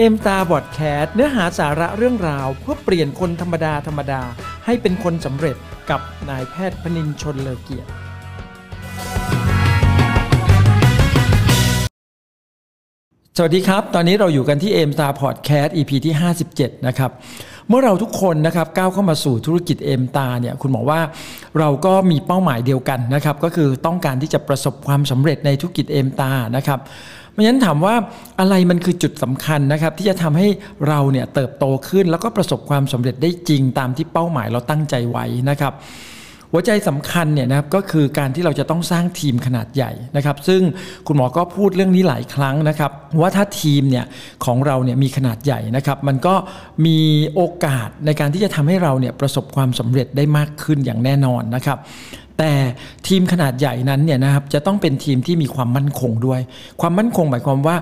เอ็มตาบอดแคสเนื้อหาสาระเรื่องราว เพื่อเปลี่ยนคนธรรมดาธรรมดา ให้เป็นคนสำเร็จกับนายแพทย์พนินชนเลอเกียรติ สวัสดีครับ ตอนนี้เราอยู่กันที่เอ็มตา podcast EP ที่ 57 นะครับเมื่อเราทุกคนนะครับก้าวเข้ามาสู่ธุรกิจเอ็มตาเนี่ยคุณหมอว่าเราก็มีเป้าหมายเดียวกันนะครับก็คือต้องการที่จะประสบความสำเร็จในธุรกิจเอ็มตานะครับ ราะฉะนั้นถามว่าอะไรมันคือจุดสำคัญนะครับ ที่จะทำให้เราเนี่ยเติบโตขึ้น แล้วก็ประสบความสำเร็จได้จริงตามที่เป้าหมายเราตั้งใจไว้นะครับหัวใจสำคัญเนี่ยนะครับก็คือการที่เราจะต้องสร้างทีมขนาดใหญ่นะครับ ซึ่งคุณหมอก็พูดเรื่องนี้หลายครั้งนะครับ ว่าถ้าทีมเนี่ยของเราเนี่ยมีขนาดใหญ่นะครับ มันก็มีโอกาสในการที่จะทำให้เราเนี่ยประสบความสำเร็จได้มากขึ้นอย่างแน่นอนนะครับ แต่ทีมขนาดใหญ่นั้นเนี่ยนะครับจะต้องเป็นทีมที่มีความมั่นคงด้วย ความมั่นคงหมายความว่า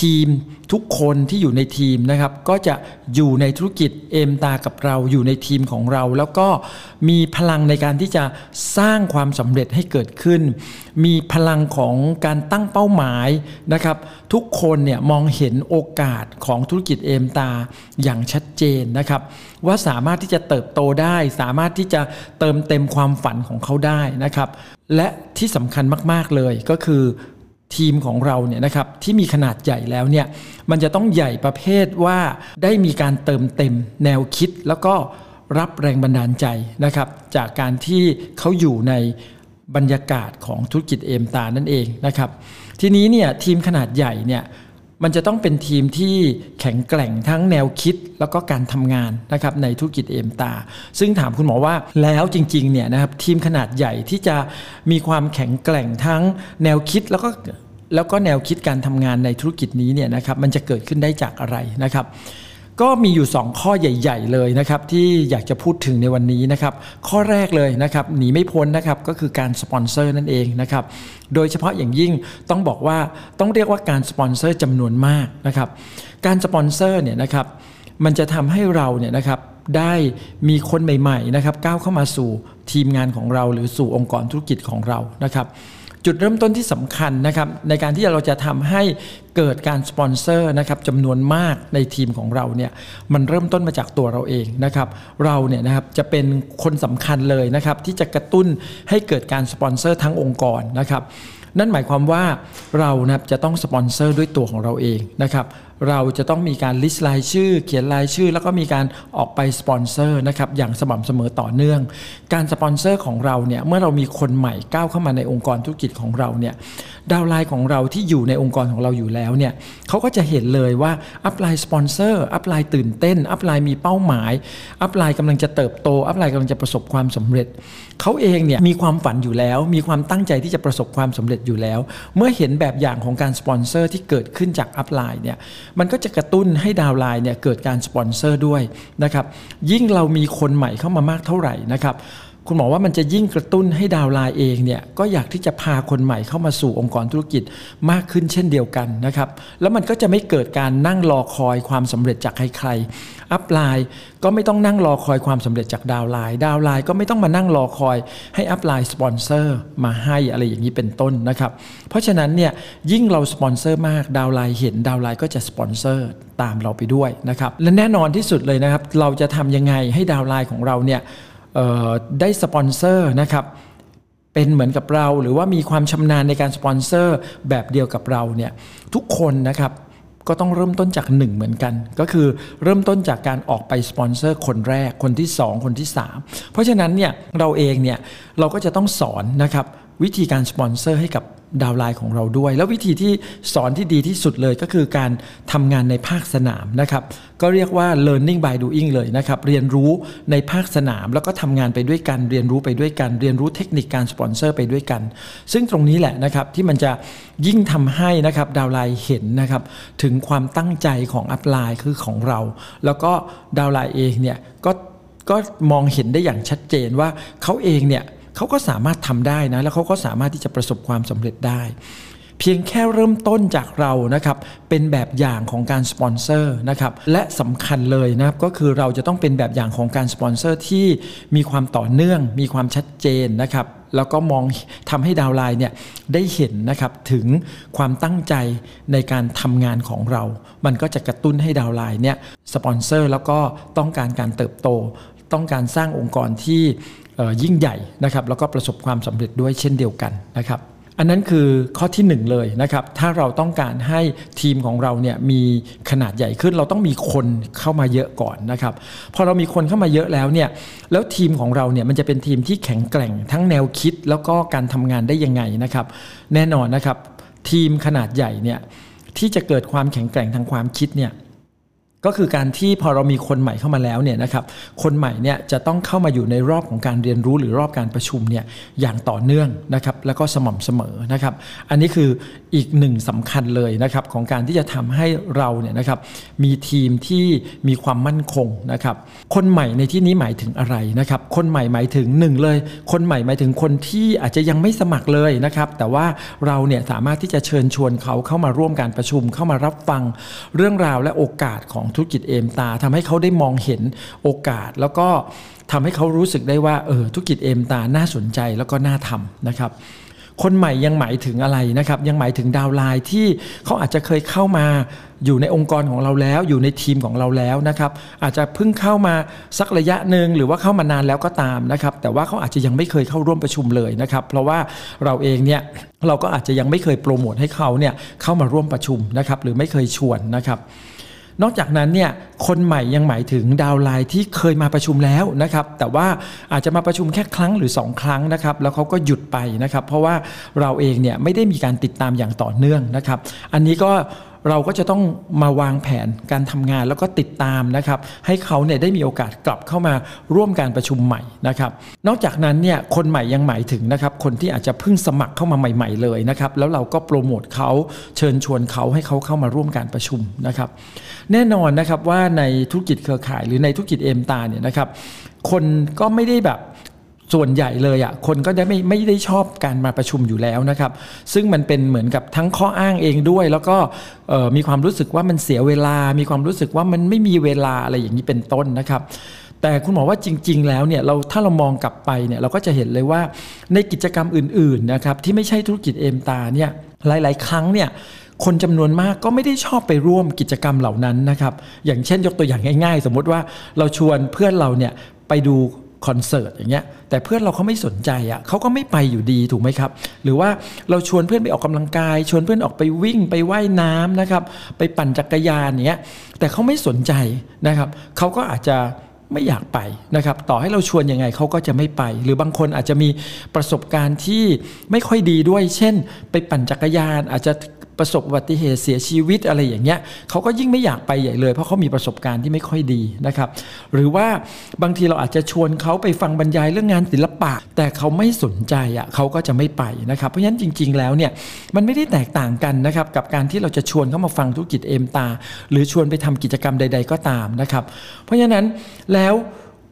ทีมทุกคนที่อยู่ในทีมนะครับก็จะอยู่ในธุรกิจเอมตากับเราอยู่ในทีมของเรา แล้วก็มีพลังในการที่จะสร้างความสำเร็จให้เกิดขึ้น มีพลังของการตั้งเป้าหมายนะครับ ทุกคนเนี่ยมองเห็นโอกาสของธุรกิจเอมตาอย่างชัดเจนนะครับ ว่าสามารถที่จะเติบโตได้ สามารถที่จะเติมเต็มความฝันของเขาได้นะครับ และที่สำคัญมาก ๆเลยก็คือ ทีมของเราเนี่ยนะครับที่มีขนาดใหญ่แล้วเนี่ยมันจะต้องใหญ่ประเภทว่าได้มีการเติมเต็มแนวคิด แล้วก็รับแรงบันดาลใจนะครับ จากการที่เขาอยู่ในบรรยากาศของธุรกิจเอมตานั่นเองนะครับ ทีนี้เนี่ยทีมขนาดใหญ่เนี่ย มันจะต้องเป็นทีมที่แข็งแกร่งทั้งแนวคิดแล้วก็การทำงานนะครับในธุรกิจเอมตา ซึ่งถามคุณหมอว่าแล้วจริงๆเนี่ยนะครับทีมขนาดใหญ่ที่จะมีความแข็งแกร่งทั้งแนวคิดแล้วก็แล้วก็แนวคิดการทำงานในธุรกิจนี้เนี่ยนะครับมันจะเกิดขึ้นได้จากอะไรนะครับ ก็มีอยู่ 2 ข้อใหญ่ ๆ เลยนะครับที่อยากจะพูดถึงในวันนี้นะครับข้อแรกเลยนะครับหนีไม่พ้นนะครับก็คือการสปอนเซอร์นั่นเองนะครับโดยเฉพาะอย่างยิ่งต้องบอกว่าต้องเรียกว่าการสปอนเซอร์จำนวนมากนะครับการสปอนเซอร์เนี่ยนะครับมันจะทำให้เราเนี่ยนะครับได้มีคนใหม่ๆนะครับก้าวเข้ามาสู่ทีมงานของเราหรือสู่องค์กรธุรกิจของเรานะครับ จุดเริ่มต้นที่สำคัญนะครับในการที่เราจะทำให้เกิดการสปอนเซอร์นะครับจำนวนมากในทีมของเราเนี่ยมันเริ่มต้นมาจากตัวเราเองนะครับเราเนี่ยนะครับจะเป็นคนสำคัญเลยนะครับที่จะกระตุ้นให้เกิดการสปอนเซอร์ทั้งองค์กรนะครับนั่นหมายความว่าเรานะครับจะต้องสปอนเซอร์ด้วยตัวของเราเองนะครับ เราจะต้องมีการ list รายชื่อ เขียนรายชื่อ แล้วก็มีการออกไปสปอนเซอร์นะครับอย่างสม่ำเสมอต่อเนื่อง การสปอนเซอร์ของเราเนี่ยเมื่อเรามีคนใหม่ก้าวเข้ามาในองค์กรธุรกิจของเราเนี่ย downline ของเราที่อยู่ในองค์กรของเราอยู่แล้วเนี่ยเขาก็จะเห็นเลยว่า upline สปอนเซอร์ upline ตื่นเต้น upline มีเป้าหมาย upline กำลังจะเติบโต upline กำลังจะประสบความสำเร็จ เขาเองเนี่ยมีความฝันอยู่แล้ว มีความตั้งใจที่จะประสบความสำเร็จอยู่แล้ว เมื่อเห็นแบบอย่างของการสปอนเซอร์ที่เกิดขึ้นจาก upline เนี่ยมันก็จะกระตุ้นให้ downline เนี่ยเกิดการสปอนเซอร์ด้วยนะครับยิ่งเรามีคนใหม่เข้ามามากเท่าไหร่นะครับ คุณหมอว่ามันจะยิ่งกระตุ้นให้ downline เองเนี่ยก็อยากที่จะพาคนใหม่เข้ามาสู่องค์กรธุรกิจมากขึ้นเช่นเดียวกันนะครับ แล้วมันก็จะไม่เกิดการนั่งรอคอยความสำเร็จจากใครๆ upline ก็ไม่ต้องนั่งรอคอยความสำเร็จจาก downline downline ก็ไม่ต้องมานั่งรอคอยให้ upline สปอนเซอร์มาให้อะไรอย่างนี้เป็นต้นนะครับ เพราะฉะนั้นเนี่ยยิ่งเราสปอนเซอร์มาก downline เห็น downline ก็จะสปอนเซอร์ตามเราไปด้วยนะครับและแน่นอนที่สุดเลยนะครับ เราจะทำยังไงให้ downline ของเราเนี่ย ได้สปอนเซอร์นะครับเป็นเหมือนกับเราหรือว่ามีความชำนาญในการสปอนเซอร์แบบเดียวกับเราเนี่ยทุกคนนะครับก็ต้องเริ่มต้นจากหนึ่งเหมือนกัน ก็คือเริ่มต้นจากการออกไปสปอนเซอร์คนแรกคนที่ 2 คนที่ 3 เพราะฉะนั้นเนี่ยเราเองเนี่ยเราก็จะต้องสอนนะครับ วิธีการสปอนเซอร์ให้กับ downline ของเราด้วย แล้ววิธีที่สอนที่ดีที่สุดเลยก็คือการทำงานในภาคสนามนะครับก็เรียกว่า learning by doing เลยนะครับเรียนรู้ในภาคสนาม แล้วก็ทำงานไปด้วยกัน เรียนรู้ไปด้วยกัน เรียนรู้เทคนิคการสปอนเซอร์ไปด้วยกัน ซึ่งตรงนี้แหละนะครับที่มันจะยิ่งทำให้นะครับ downline เห็นนะครับถึงความตั้งใจของ upline คือของเรา แล้วก็ downline เองเนี่ยก็ก็มองเห็นได้อย่างชัดเจนว่าเขาเองเนี่ย เขาก็สามารถทำได้นะ แล้วเขาก็สามารถที่จะประสบความสำเร็จได้ เพียงแค่เริ่มต้นจากเรานะครับ เป็นแบบอย่างของการสปอนเซอร์นะครับ และสำคัญเลยนะครับ ก็คือเราจะต้องเป็นแบบอย่างของการสปอนเซอร์ที่มีความต่อเนื่อง มีความชัดเจนนะครับแล้วก็มองทำให้ดาวไลน์เนี่ยได้เห็นนะครับถึงความตั้งใจในการทำงานของเรา มันก็จะกระตุ้นให้ดาวไลน์เนี่ยสปอนเซอร์แล้วก็ต้องการการเติบโต ต้องการสร้างองค์กรที่ ยิ่งใหญ่นะครับแล้วก็ประสบความสำเร็จด้วยเช่นเดียวกันนะครับอันนั้นคือข้อที่ 1 เลยนะครับถ้าเราต้องการให้ทีมของเราเนี่ยมีขนาดใหญ่ขึ้น เราต้องมีคนเข้ามาเยอะก่อนนะครับพอเรามีคนเข้ามาเยอะแล้วเนี่ยแล้วทีมของเราเนี่ยมันจะเป็นทีมที่แข็งแกร่งทั้งแนวคิดแล้วก็การทำงานได้ยังไงนะครับแน่นอนนะครับทีมขนาดใหญ่เนี่ยที่จะเกิดความแข็งแกร่งทางความคิดเนี่ย ก็คือการที่พอเรามีคนใหม่เข้ามาแล้วเนี่ยนะครับคนใหม่เนี่ยจะต้องเข้ามาอยู่ในรอบของการเรียนรู้หรือรอบการประชุมเนี่ยอย่างต่อเนื่องนะครับแล้วก็สม่ำเสมอนะครับอันนี้คืออีกหนึ่งสำคัญเลยนะครับของการที่จะทำให้เราเนี่ยนะครับมีทีมที่มีความมั่นคงนะครับคนใหม่ในที่นี้หมายถึงอะไรนะครับคนใหม่หมายถึงหนึ่งเลย คนใหม่หมายถึงคนที่อาจจะยังไม่สมัครเลยนะครับแต่ว่าเราเนี่ยสามารถที่จะเชิญชวนเขาเข้ามาร่วมการประชุมเข้ามารับฟังเรื่องราวและโอกาสของธุรกิจเอมตาทำให้เขาได้มองเห็นโอกาส แล้วก็ทำให้เขารู้สึกได้ว่าเออธุรกิจเอมตาน่าสนใจแล้วก็น่าทำนะครับคนใหม่ยังหมายถึงอะไรนะครับ ยังหมายถึงดาวไลน์ที่เขาอาจจะเคยเข้ามาอยู่ในองค์กรของเราแล้ว อยู่ในทีมของเราแล้วนะครับ อาจจะเพิ่งเข้ามาสักระยะหนึ่งหรือว่าเข้ามานานแล้วก็ตามนะครับ แต่ว่าเขาอาจจะยังไม่เคยเข้าร่วมประชุมเลยนะครับ เพราะว่าเราเองเนี่ยเราก็อาจจะยังไม่เคยโปรโมทให้เขาเนี่ยเข้ามาร่วมประชุมนะครับ หรือไม่เคยชวนนะครับ นอกจากนั้นเนี่ยคนใหม่ยังหมายถึงดาวไลน์ที่เคยมาประชุมแล้วนะครับ แต่ว่าอาจจะมาประชุมแค่ครั้งหรือ 2 ครั้งนะครับ แล้วเขาก็หยุดไปนะครับ เพราะว่าเราเองเนี่ยไม่ได้มีการติดตามอย่างต่อเนื่องนะครับ อันนี้ก็ เราก็จะต้องมาวางแผนการทำงานแล้วก็ติดตามนะครับ ให้เขาเนี่ยได้มีโอกาสกลับเข้ามาร่วมการประชุมใหม่นะครับ นอกจากนั้นเนี่ยคนใหม่ยังหมายถึงนะครับคนที่อาจจะเพิ่งสมัครเข้ามาใหม่ ๆเลยนะครับ แล้วเราก็โปรโมทเขาเชิญชวนเขาให้เขาเข้ามาร่วมการประชุมนะครับ แน่นอนนะครับว่าในธุรกิจเครือข่าย หรือในธุรกิจเอ็มตาเนี่ยนะครับคนก็ไม่ได้แบบ ส่วนใหญ่เลยอะ่ะคนก็จะไม่ไม่ได้ชอบการมาประชุมอยู่แล้วนะครับ ซึ่งมันเป็นเหมือนกับทั้งข้ออ้างเองด้วย แล้วก็มีความรู้สึกว่ามันเสียเวลา มีความรู้สึกว่ามันไม่มีเวลาอะไรอย่างนี้เป็นต้นนะครับแต่คุณหมอว่าจริง ๆ แล้วเนี่ยเราถ้าเรามองกลับไปเนี่ยเราก็จะเห็นเลยว่าในกิจกรรมอื่นๆนะครับที่ไม่ใช่ธุรกิจเอมตาเนี่ยหลาย ๆ ครั้งเนี่ยคนจำนวนมากก็ไม่ได้ชอบไปร่วมกิจกรรมเหล่านั้นนะครับอย่างเช่นยกตัวอย่างง่าย ๆ สมมติว่าเราชวนเพื่อนเราเนี่ยไปดู คอนเสิร์ตอย่างเงี้ยแต่เพื่อนเราเขาไม่สนใจอะ่ะเขาก็ไม่ไปอยู่ดีถูกไหมครับ หรือว่าเราชวนเพื่อนไปออกกำลังกาย ชวนเพื่อนออกไปวิ่งไปไว่ายน้ำนะครับไปปั่นจักรยานเนี้ยแต่เขาไม่สนใจนะครับเขาก็อาจจะไม่อยากไปนะครับ ต่อให้เราชวนยังไงเขาก็จะไม่ไป หรือบางคนอาจจะมีประสบการณ์ที่ไม่ค่อยดีด้วย เช่น ไปปั่นจักรยานอาจจะ ประสบอุบัติเหตุเสียชีวิตอะไรอย่างเงี้ยเขาก็ยิ่งไม่อยากไปใหญ่เลย เพราะเขามีประสบการณ์ที่ไม่ค่อยดีนะครับ หรือว่าบางทีเราอาจจะชวนเขาไปฟังบรรยายเรื่องงานศิลปะ แต่เขาไม่สนใจอะเขาก็จะไม่ไปนะครับ เพราะฉะนั้นจริง ๆ แล้วเนี่ยมันไม่ได้แตกต่างกันนะครับกับการที่เราจะชวนเขามาฟังธุรกิจเอมตา หรือชวนไปทำกิจกรรมใด ๆ ก็ตามนะครับ เพราะฉะนั้นแล้ว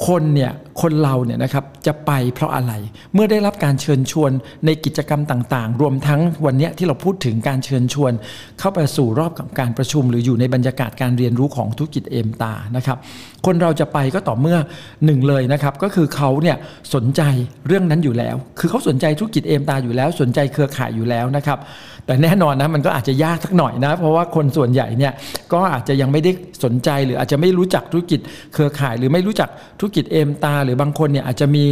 คนเนี่ยคนเราเนี่ยนะครับจะไปเพราะอะไร เมื่อได้รับการเชิญชวนในกิจกรรมต่างๆ รวมทั้งวันนี้ที่เราพูดถึงการเชิญชวน เข้าไปสู่รอบการประชุม หรืออยู่ในบรรยากาศการเรียนรู้ของธุรกิจเอมตานะครับคนเราจะไปก็ต่อเมื่อหนึ่งเลยนะครับก็คือเขาเนี่ยสนใจเรื่องนั้นอยู่แล้ว คือเขาสนใจธุรกิจเอมตาอยู่แล้ว สนใจเครือข่ายอยู่แล้วนะครับแต่แน่นอนนะมันก็อาจจะยากสักหน่อยนะเพราะว่าคนส่วนใหญ่เนี่ยก็อาจจะยังไม่ได้สนใจหรืออาจจะไม่รู้จักธุรกิจเครือข่าย หรือไม่รู้จักธุรกิจเอมตา หรือบางคนเนี่ยอาจจะมี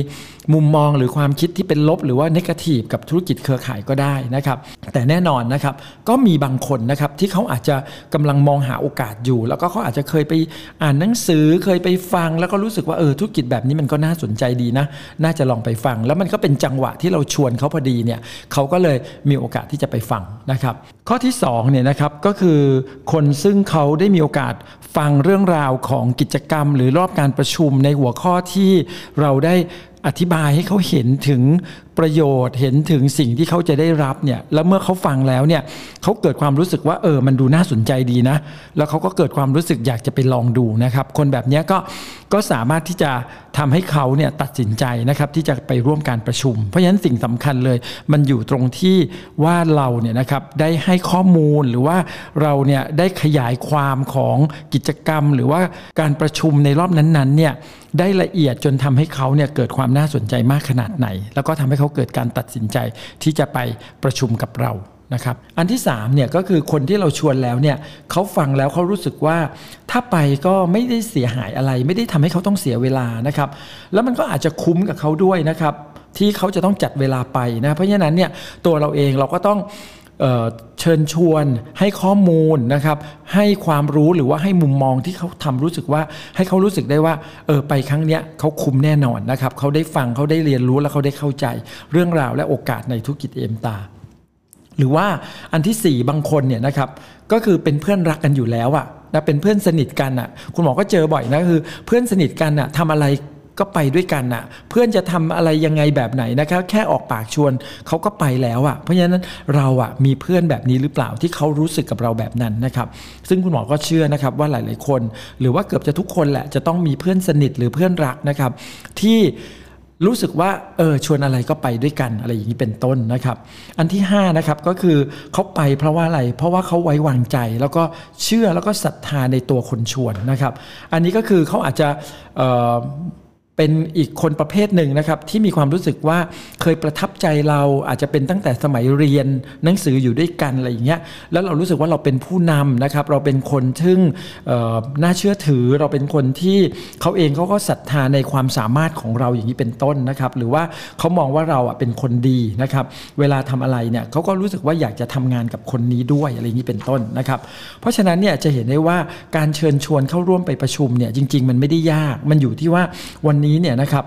มุมมองหรือความคิดที่เป็นลบหรือว่าเนกาทีฟกับธุรกิจเครือข่ายก็ได้นะครับแต่แน่นอนนะครับก็มีบางคนนะครับที่เขาอาจจะกำลังมองหาโอกาสอยู่ แล้วก็เขาอาจจะเคยไปอ่านหนังสือเคยไปฟัง แล้วก็รู้สึกว่าเออธุรกิจแบบนี้มันก็น่าสนใจดีนะ น่าจะลองไปฟัง แล้วมันก็เป็นจังหวะที่เราชวนเขาพอดีเนี่ยเขาก็เลยมีโอกาสที่จะไปฟังนะครับข้อที่2เนี่ยนะครับก็คือคนซึ่งเขาได้มีโอกาสฟังเรื่องราวของกิจกรรม หรือรอบการประชุมในหัวข้อที่เราได้ อธิบายให้เขาเห็นถึง ประโยชน์เห็นถึงสิ่งที่เขาจะได้รับเนี่ยแล้วเมื่อเขาฟังแล้วเนี่ยเขาเกิดความรู้สึกว่าเออมันดูน่าสนใจดีนะ แล้วเขาก็เกิดความรู้สึกอยากจะไปลองดูนะครับ คนแบบนี้ก็ก็สามารถที่จะทำให้เขาเนี่ยตัดสินใจนะครับที่จะไปร่วมการประชุม เพราะฉะนั้นสิ่งสำคัญเลย มันอยู่ตรงที่ว่าเราเนี่ยนะครับได้ให้ข้อมูลหรือว่าเราเนี่ยได้ขยายความของกิจกรรม หรือว่าการประชุมในรอบนั้นๆเนี่ยได้ละเอียดจนทำให้เขาเนี่ยเกิดความน่าสนใจมากขนาดไหน แล้วก็ทำให้เขาเกิดการตัดสินใจที่จะไปประชุมกับเรานะครับอันที่3เนี่ยก็คือคนที่เราชวนแล้วเนี่ยเขาฟังแล้วเขารู้สึกว่า ถ้าไปก็ไม่ได้เสียหายอะไร ไม่ได้ทำให้เขาต้องเสียเวลานะครับแล้วมันก็อาจจะคุ้มกับเขาด้วยนะครับที่เขาจะต้องจัดเวลาไปนะเพราะฉะนั้นเนี่ยตัวเราเองเราก็ต้อง เชิญชวนให้ข้อมูลนะครับให้ความรู้หรือว่าให้มุมมองที่เขาทำรู้สึกว่าให้เขารู้สึกได้ว่าเออไปครั้งเนี้ยเขาคุ้มแน่นอนนะครับเขาได้ฟังเขาได้เรียนรู้และเขาได้เข้าใจ เรื่องราวและโอกาสในธุรกิจเอ็มตาหรือว่าอันที่ 4 บางคนเนี่ยนะครับก็คือเป็นเพื่อนรักกันอยู่แล้วอะนะเป็นเพื่อนสนิทกันอะคุณหมอก็เจอบ่อยนะคือ เพื่อนสนิทกันอะทำอะไร ก็ไปด้วยกันอะเพื่อนจะทำอะไรยังไงแบบไหนนะครับแค่ออกปากชวนเขาก็ไปแล้วอะเพราะฉะนั้นเราอะมีเพื่อนแบบนี้หรือเปล่าที่เขารู้สึกกับเราแบบนั้นนะครับ ซึ่งคุณหมอก็เชื่อนะครับว่าหลาย ๆ คน หรือว่าเกือบจะทุกคนแหละจะต้องมีเพื่อนสนิทหรือเพื่อนรักนะครับ ที่รู้สึกว่าเออชวนอะไรก็ไปด้วยกันอะไรอย่างนี้เป็นต้นนะครับ อันที่5นะครับก็คือเขาไปเพราะว่าอะไร เพราะว่าเขาไว้วางใจแล้วก็เชื่อแล้วก็ศรัทธาในตัวคนชวนนะครับ อันนี้ก็คือเขาอาจจะ เป็นอีกคนประเภทหนึ่งนะครับ ที่มีความรู้สึกว่าเคยประทับใจเราอาจจะเป็นตั้งแต่สมัยเรียนหนังสืออยู่ด้วยกันอะไรอย่างเงี้ยแล้วเรารู้สึกว่าเราเป็นผู้นำนะครับ เราเป็นคนทึ่งน่าเชื่อถือเราเป็นคนที่เขาเองเขาก็ศรัทธาในความสามารถของเราอย่างนี้เป็นต้นนะครับ หรือว่าเขามองว่าเราอะเป็นคนดีนะครับ เวลาทำอะไรเนี่ยเขาก็รู้สึกว่าอยากจะทำงานกับคนนี้ด้วยอะไรอย่างนี้เป็นต้นนะครับ เพราะฉะนั้นเนี่ยจะเห็นได้ว่าการเชิญชวนเข้าร่วมไปประชุมเนี่ยจริง ๆ มันไม่ได้ยากมันอยู่ที่ว่าวันนี้เนี่ยนะครับ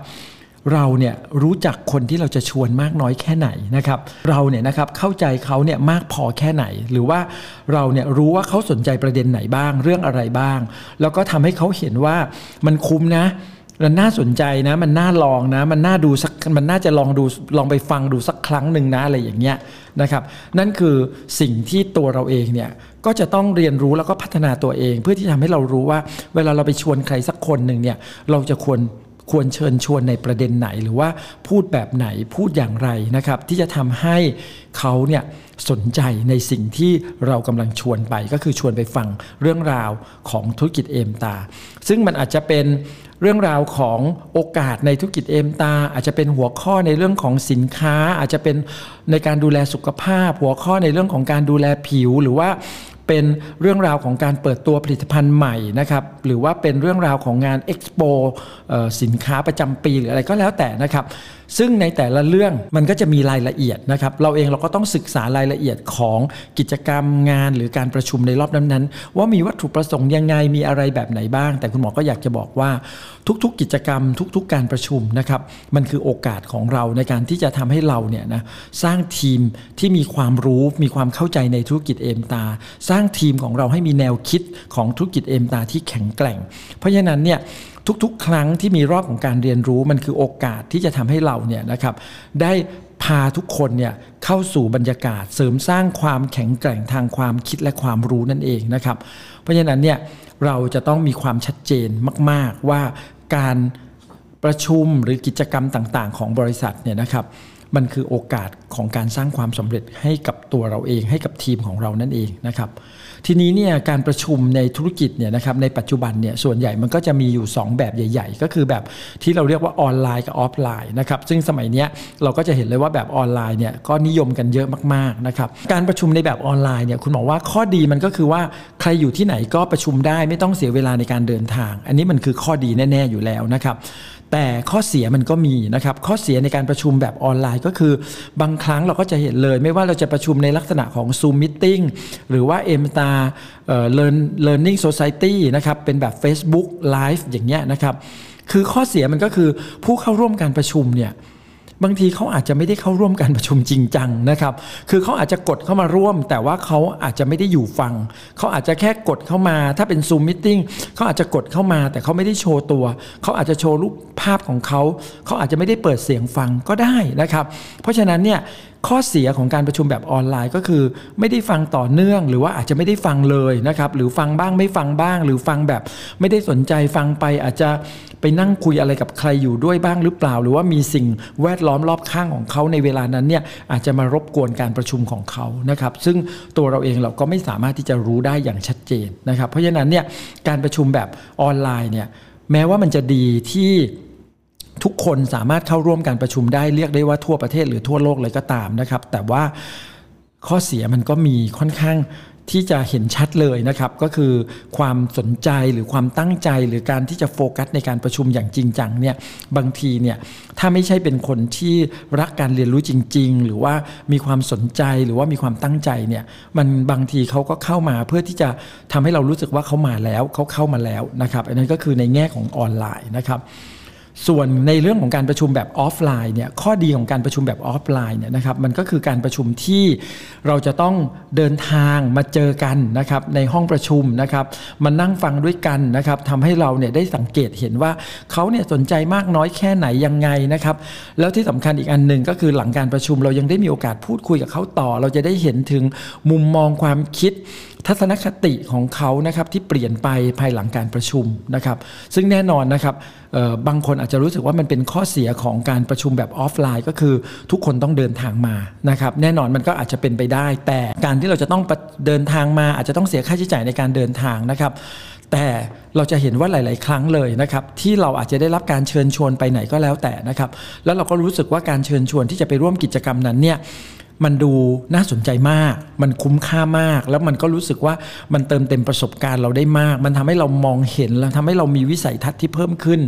เราเนี่ยรู้จักคนที่เราจะชวนมากน้อยแค่ไหนนะครับ เราเนี่ยนะครับเข้าใจเขาเนี่ยมากพอแค่ไหน หรือว่าเราเนี่ยรู้ว่าเขาสนใจประเด็นไหนบ้าง เรื่องอะไรบ้าง แล้วก็ทำให้เขาเห็นว่ามันคุ้มนะมันน่าสนใจนะ มันน่าลองนะ มันน่าดูสักมันน่าจะลองดูลองไปฟังดูสักครั้งหนึ่งนะอะไรอย่างเงี้ยนะครับ นั่นคือสิ่งที่ตัวเราเองเนี่ยก็จะต้องเรียนรู้แล้วก็พัฒนาตัวเอง เพื่อที่ทำให้เรารู้ว่า เวลาเราไปชวนใครสักคนหนึ่งเนี่ยเราจะควร ควรเชิญชวนในประเด็นไหน หรือว่าพูดแบบไหนพูดอย่างไรนะครับ ที่จะทำให้เขาเนี่ยสนใจในสิ่งที่เรากำลังชวนไป ก็คือชวนไปฟังเรื่องราวของธุรกิจเอมตา ซึ่งมันอาจจะเป็นเรื่องราวของโอกาสในธุรกิจเอมตา อาจจะเป็นหัวข้อในเรื่องของสินค้า อาจจะเป็นในการดูแลสุขภาพ หัวข้อในเรื่องของการดูแลผิวหรือว่า เป็นเรื่องราวของการเปิดตัวผลิตภัณฑ์ใหม่นะครับหรือว่าเป็นเรื่องราวของงานเอ็กซ์โปสินค้าประจำปีหรืออะไรก็แล้วแต่นะครับ ซึ่งในแต่ละเรื่องมันก็จะมีรายละเอียดนะครับเราเองเราก็ต้องศึกษารายละเอียดของกิจกรรมงานหรือการประชุมในรอบนั้นๆ ว่ามีวัตถุประสงค์ยังไงมีอะไรแบบไหนบ้าง แต่คุณหมอก็อยากจะบอกว่าทุกๆ กิจกรรม ทุก ๆ การประชุมนะครับมันคือโอกาสของเราในการที่จะทำให้เราเนี่ยนะสร้างทีมที่มีความรู้มีความเข้าใจในธุรกิจเอมตา สร้างทีมของเราให้มีแนวคิดของธุรกิจเอมตาที่แข็งแกร่ง เพราะฉะนั้นเนี่ย ทุกๆ ครั้งที่มีรอบของการเรียนรู้มันคือโอกาสที่จะทำให้เราเนี่ยนะครับได้พาทุกคนเนี่ยเข้าสู่บรรยากาศเสริมสร้างความแข็งแกร่งทางความคิดและความรู้นั่นเองนะครับ เพราะฉะนั้นเนี่ยเราจะต้องมีความชัดเจนมาก ๆ ว่าการประชุมหรือกิจกรรมต่างๆ ของบริษัทเนี่ยนะครับมันคือโอกาสของการสร้างความสำเร็จให้กับตัวเราเองให้กับทีมของเรานั่นเองนะครับ ทีนี้เนี่ยการประชุมในธุรกิจเนี่ยนะครับในปัจจุบันเนี่ยส่วนใหญ่มันก็จะมีอยู่ 2 แบบใหญ่ ๆ ก็คือแบบที่เราเรียกว่าออนไลน์กับออฟไลน์นะครับซึ่งสมัยนี้เราก็จะเห็นเลยว่าแบบออนไลน์เนี่ยก็นิยมกันเยอะมากๆนะครับการประชุมในแบบออนไลน์เนี่ยคุณบอกว่าข้อดีมันก็คือว่าใครอยู่ที่ไหนก็ประชุมได้ไม่ต้องเสียเวลาในการเดินทาง อันนี้มันคือข้อดีแน่ ๆอยู่แล้วนะครับ แต่ข้อเสียมันก็มีนะครับ ข้อเสียในการประชุมแบบออนไลน์ก็คือบางครั้งเราก็จะเห็นเลย ไม่ว่าเราจะประชุมในลักษณะของ Zoom Meeting หรือว่า m t a Learn Learning Society นะครับ เป็นแบบ Facebook Live อย่างเงี้ยนะครับ คือข้อเสียมันก็คือผู้เข้าร่วมการประชุมเนี่ย บางทีเขาอาจจะไม่ได้เข้าร่วมการประชุมจริงจังนะครับ คือเขาอาจจะกดเข้ามาร่วม แต่ว่าเขาอาจจะไม่ได้อยู่ฟัง เขาอาจจะแค่กดเข้ามา ถ้าเป็นซูมมิ팅เขาอาจจะกดเข้ามา แต่เขาไม่ได้โชว์ตัว เขาอาจจะโชว์รูปภาพของเขา เขาอาจจะไม่ได้เปิดเสียงฟังก็ได้นะครับ เพราะฉะนั้นเนี่ย ข้อเสียของการประชุมแบบออนไลน์ก็คือ ไม่ได้ฟังต่อเนื่อง หรือว่าอาจจะไม่ได้ฟังเลยนะครับ หรือฟังบ้างไม่ฟังบ้าง หรือฟังแบบไม่ได้สนใจฟังไปอาจจะไปนั่งคุยอะไรกับใครอยู่ด้วยบ้างหรือเปล่า หรือว่ามีสิ่งแวดล้อมรอบข้างของเขาในเวลานั้นเนี่ยอาจจะมารบกวนการประชุมของเขานะครับ ซึ่งตัวเราเองเราก็ไม่สามารถที่จะรู้ได้อย่างชัดเจนนะครับ เพราะฉะนั้นเนี่ยการประชุมแบบออนไลน์เนี่ยแม้ว่ามันจะดีที่ ทุกคนสามารถเข้าร่วมการประชุมได้เรียกได้ว่าทั่วประเทศหรือทั่วโลกเลยก็ตามนะครับ แต่ว่าข้อเสียมันก็มีค่อนข้างที่จะเห็นชัดเลยนะครับ ก็คือความสนใจหรือความตั้งใจหรือการที่จะโฟกัสในการประชุมอย่างจริงจังเนี่ยบางทีเนี่ยถ้าไม่ใช่เป็นคนที่รักการเรียนรู้จริง ๆ หรือว่ามีความสนใจหรือว่ามีความตั้งใจเนี่ยมันบางทีเขาก็เข้ามาเพื่อที่จะทำให้เรารู้สึกว่าเขามาแล้วเขาเข้ามาแล้วนะครับอันนั้นก็คือในแง่ของออนไลน์นะครับ ส่วนในเรื่องของการประชุมแบบออฟไลน์เนี่ยข้อดีของการประชุมแบบออฟไลน์เนี่ยนะครับมันก็คือการประชุมที่เราจะต้องเดินทางมาเจอกันนะครับในห้องประชุมนะครับมานั่งฟังด้วยกันนะครับทำให้เราเนี่ยได้สังเกตเห็นว่าเขาเนี่ยสนใจมากน้อยแค่ไหนยังไงนะครับแล้วที่สำคัญอีกอันหนึ่งก็คือหลังการประชุมเรายังได้มีโอกาสพูดคุยกับเขาต่อ เราจะได้เห็นถึงมุมมองความคิด ทัศนคติของเขานะครับที่เปลี่ยนไปภายหลังการประชุมนะครับ ซึ่งแน่นอนนะครับบางคนอาจจะรู้สึกว่ามันเป็นข้อเสียของการประชุมแบบออฟไลน์ ก็คือทุกคนต้องเดินทางมานะครับแน่นอนมันก็อาจจะเป็นไปได้ แต่การที่เราจะต้องเดินทางมา อาจจะต้องเสียค่าใช้จ่ายในการเดินทางนะครับแต่เราจะเห็นว่าหลาย ๆ ครั้งเลยนะครับที่เราอาจจะได้รับการเชิญชวนไปไหนก็แล้วแต่นะครับแล้วเราก็รู้สึกว่าการเชิญชวนที่จะไปร่วมกิจกรรมนั้นเนี่ย มันดูน่าสนใจมาก มันคุ้มค่ามาก แล้วมันก็รู้สึกว่ามันเติมเต็มประสบการณ์เราได้มาก มันทำให้เรามองเห็นแล้วทำให้เรามีวิสัยทัศน์ที่เพิ่มขึ้น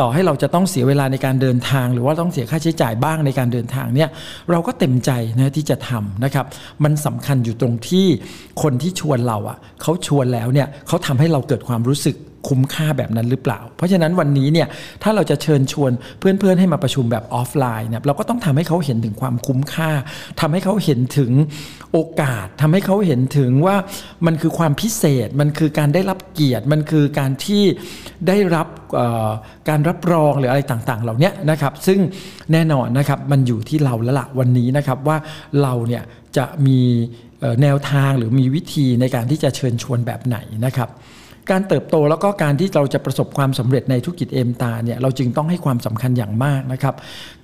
ต่อให้เราจะต้องเสียเวลาในการเดินทาง หรือว่าต้องเสียค่าใช้จ่ายบ้างในการเดินทางเนี่ยเราก็เต็มใจนะที่จะทำนะครับ มันสำคัญอยู่ตรงที่คนที่ชวนเราอะเขาชวนแล้วเนี่ยเขาทำให้เราเกิดความรู้สึก คุ้มค่าแบบนั้นหรือเปล่า เพราะฉะนั้นวันนี้เนี่ยถ้าเราจะเชิญชวนเพื่อนๆให้มาประชุมแบบออฟไลน์เนี่ยเราก็ต้องทำให้เขาเห็นถึงความคุ้มค่าทำให้เขาเห็นถึงโอกาสทำให้เขาเห็นถึงว่ามันคือความพิเศษ มันคือการได้รับเกียรติ มันคือการที่ได้รับการรับรองหรืออะไรต่างๆ เหล่านี้นะครับ ซึ่งแน่นอนนะครับมันอยู่ที่เราแล้วละวันนี้นะครับว่าเราเนี่ยจะมีแนวทางหรือมีวิธีในการที่จะเชิญชวนแบบไหนนะครับ การเติบโตแล้วก็การที่เราจะประสบความสำเร็จในธุรกิจเอมตาเนี่ยเราจึงต้องให้ความสำคัญอย่างมากนะครับ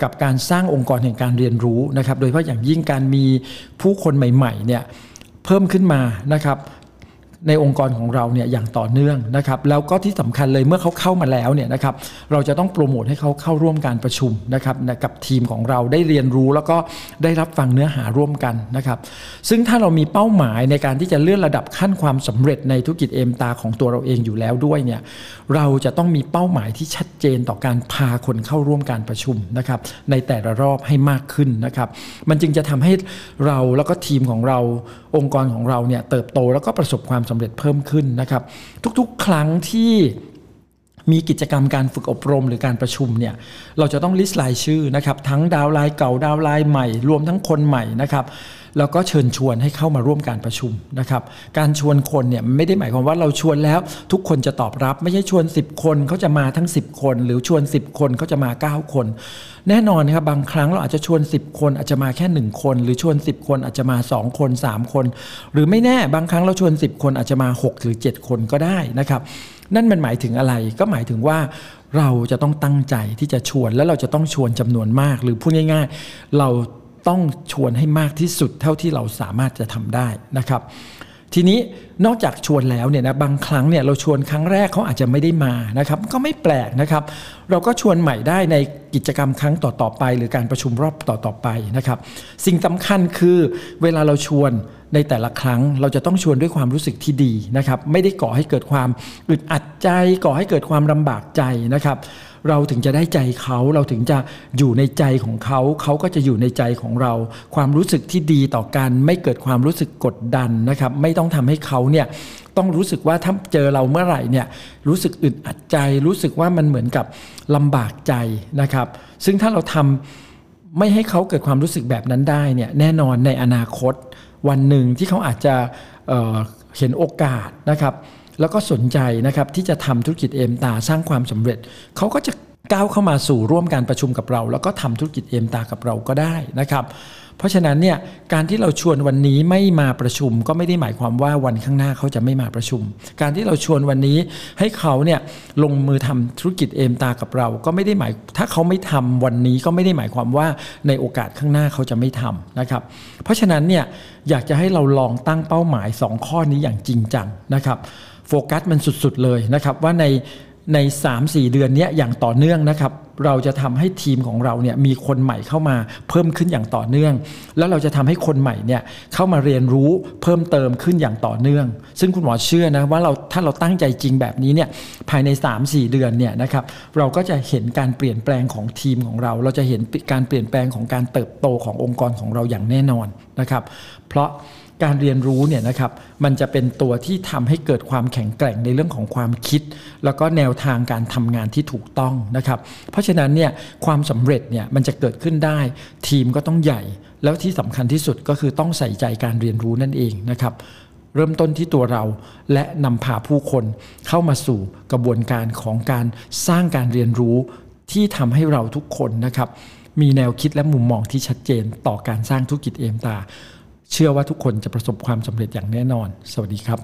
กับการสร้างองค์กรแห่งการเรียนรู้นะครับโดยเฉพาะอย่างยิ่งการมีผู้คนใหม่ๆเนี่ยเพิ่มขึ้นมานะครับ ในองค์กรของเราเนี่ยอย่างต่อเนื่องนะครับแล้วก็ที่สำคัญเลยเมื่อเขาเข้ามาแล้วเนี่ยนะครับเราจะต้องโปรโมทให้เขาเข้าร่วมการประชุมนะครับกับทีมของเราได้เรียนรู้แล้วก็ได้รับฟังเนื้อหาร่วมกันนะครับซึ่งถ้าเรามีเป้าหมายในการที่จะเลื่อนระดับขั้นความสำเร็จในธุรกิจเอมตาของตัวเราเองอยู่แล้วด้วยเนี่ยเราจะต้องมีเป้าหมายที่ชัดเจนต่อการพาคนเข้าร่วมการประชุมนะครับในแต่ละรอบให้มากขึ้นนะครับมันจึงจะทำให้เราแล้วก็ทีมของเราองค์กรของเราเนี่ยเติบโตแล้วก็ประสบความสำเร็จเพิ่มขึ้นนะครับ ทุกๆ ครั้งที่มีกิจกรรมการฝึกอบรมหรือการประชุมเนี่ยเราจะต้องลิสต์รายชื่อนะครับทั้งดาวไลน์เก่าดาวไลน์ใหม่ รวมทั้งคนใหม่นะครับ แล้วก็เชิญชวนให้เข้ามาร่วมการประชุมนะครับ การชวนคนเนี่ยไม่ได้หมายความว่าเราชวนแล้วทุกคนจะตอบรับ ไม่ใช่ชวน 10 คนเขาจะมาทั้ง 10 คน หรือชวน 10 คนเขาจะมา 9 คน แน่นอนนครับบางครั้งเราอาจจะชวน 10 คนอาจจะมาแค่ 1 คน หรือชวน 10 คนอาจจะมา 2 คน 3 คน หรือไม่แน่บางครั้งเราชวน 10 คนอาจจะมา 6 หรือ 7 คนก็ได้นะครับนั่นมันหมายถึงอะไรก็หมายถึงว่าเราจะต้องตั้งใจที่จะชวนแล้วเราจะต้องชวนจำนวนมาก หรือพูดง่าย ๆ เรา ต้องชวนให้มากที่สุดเท่าที่เราสามารถจะทำได้นะครับ ทีนี้ นอกจากชวนแล้วเนี่ยนะบางครั้งเนี่ยเราชวนครั้งแรกเขาอาจจะไม่ได้มานะครับ ก็ไม่แปลกนะครับ เราก็ชวนใหม่ได้ในกิจกรรมครั้งต่อๆไป หรือการประชุมรอบต่อๆไปนะครับ สิ่งสำคัญคือเวลาเราชวนในแต่ละครั้งเราจะต้องชวนด้วยความรู้สึกที่ดีนะครับ ไม่ได้ก่อให้เกิดความอึดอัดใจก่อให้เกิดความลำบากใจนะครับ เราถึงจะได้ใจเขาเราถึงจะอยู่ในใจของเขา เขาก็จะอยู่ในใจของเรา ความรู้สึกที่ดีต่อกัน ไม่เกิดความรู้สึกกดดันนะครับ ไม่ต้องทำให้เขาเนี่ยต้องรู้สึกว่าถ้าเจอเราเมื่อไหร่เนี่ยรู้สึกอึดอัดใจ รู้สึกว่ามันเหมือนกับลำบากใจนะครับ ซึ่งถ้าเราทำไม่ให้เขาเกิดความรู้สึกแบบนั้นได้เนี่ยแน่นอนในอนาคต วันหนึ่งที่เขาอาจจะเเห็นโอกาสนะครับ แล้วก็สนใจนะครับที่จะทำธุรกิจเอมตาสร้างความสำเร็จเขาก็จะก้าวเข้ามาสู่ร่วมการประชุมกับเรา แล้วก็ทำธุรกิจเอมตากับเราก็ได้นะครับ เพราะฉะนั้นเนี่ยการที่เราชวนวันนี้ไม่มาประชุม ก็ไม่ได้หมายความว่าวันข้างหน้าเขาจะไม่มาประชุม การที่เราชวนวันนี้ให้เขาเนี่ยลงมือทำธุรกิจเอมตากับเรา ก็ไม่ได้หมายถ้าเขาไม่ทำวันนี้ก็ไม่ได้หมายความว่าในโอกาสข้างหน้าเขาจะไม่ทำนะครับ เพราะฉะนั้นเนี่ยอยากจะให้เราลองตั้งเป้าหมาย 2 ข้อนี้อย่างจริงจังนะครับโฟกัสมันสุดๆเลยนะครับว่าใน ใน 3-4 เดือนนี้อย่างต่อเนื่องนะครับ เราจะทำให้ทีมของเราเนี่ยมีคนใหม่เข้ามาเพิ่มขึ้นอย่างต่อเนื่อง แล้วเราจะทำให้คนใหม่เนี่ยเข้ามาเรียนรู้เพิ่มเติมขึ้นอย่างต่อเนื่อง ซึ่งคุณหมอเชื่อนะว่าเราถ้าเราตั้งใจจริงแบบนี้เนี่ยภายใน 3-4 เดือนเนี่ยนะครับเราก็จะเห็นการเปลี่ยนแปลงของทีมของเรา เราจะเห็นการเปลี่ยนแปลงของการเติบโตขององค์กรของเราอย่างแน่นอนนะครับ เพราะ การเรียนรู้เนี่ยนะครับมันจะเป็นตัวที่ทำให้เกิดความแข็งแกร่งในเรื่องของความคิด แล้วก็แนวทางการทำงานที่ถูกต้องนะครับ เพราะฉะนั้นเนี่ยความสำเร็จเนี่ยมันจะเกิดขึ้นได้ ทีมก็ต้องใหญ่ แล้วที่สำคัญที่สุดก็คือต้องใส่ใจการเรียนรู้นั่นเองนะครับเริ่มต้นที่ตัวเราและนำพาผู้คนเข้ามาสู่กระบวนการของการสร้างการเรียนรู้ที่ทำให้เราทุกคนนะครับ มีแนวคิดและมุมมองที่ชัดเจนต่อการสร้างธุรกิจเอมตา เชื่อว่าทุกคนจะประสบความสำเร็จอย่างแน่นอน สวัสดีครับ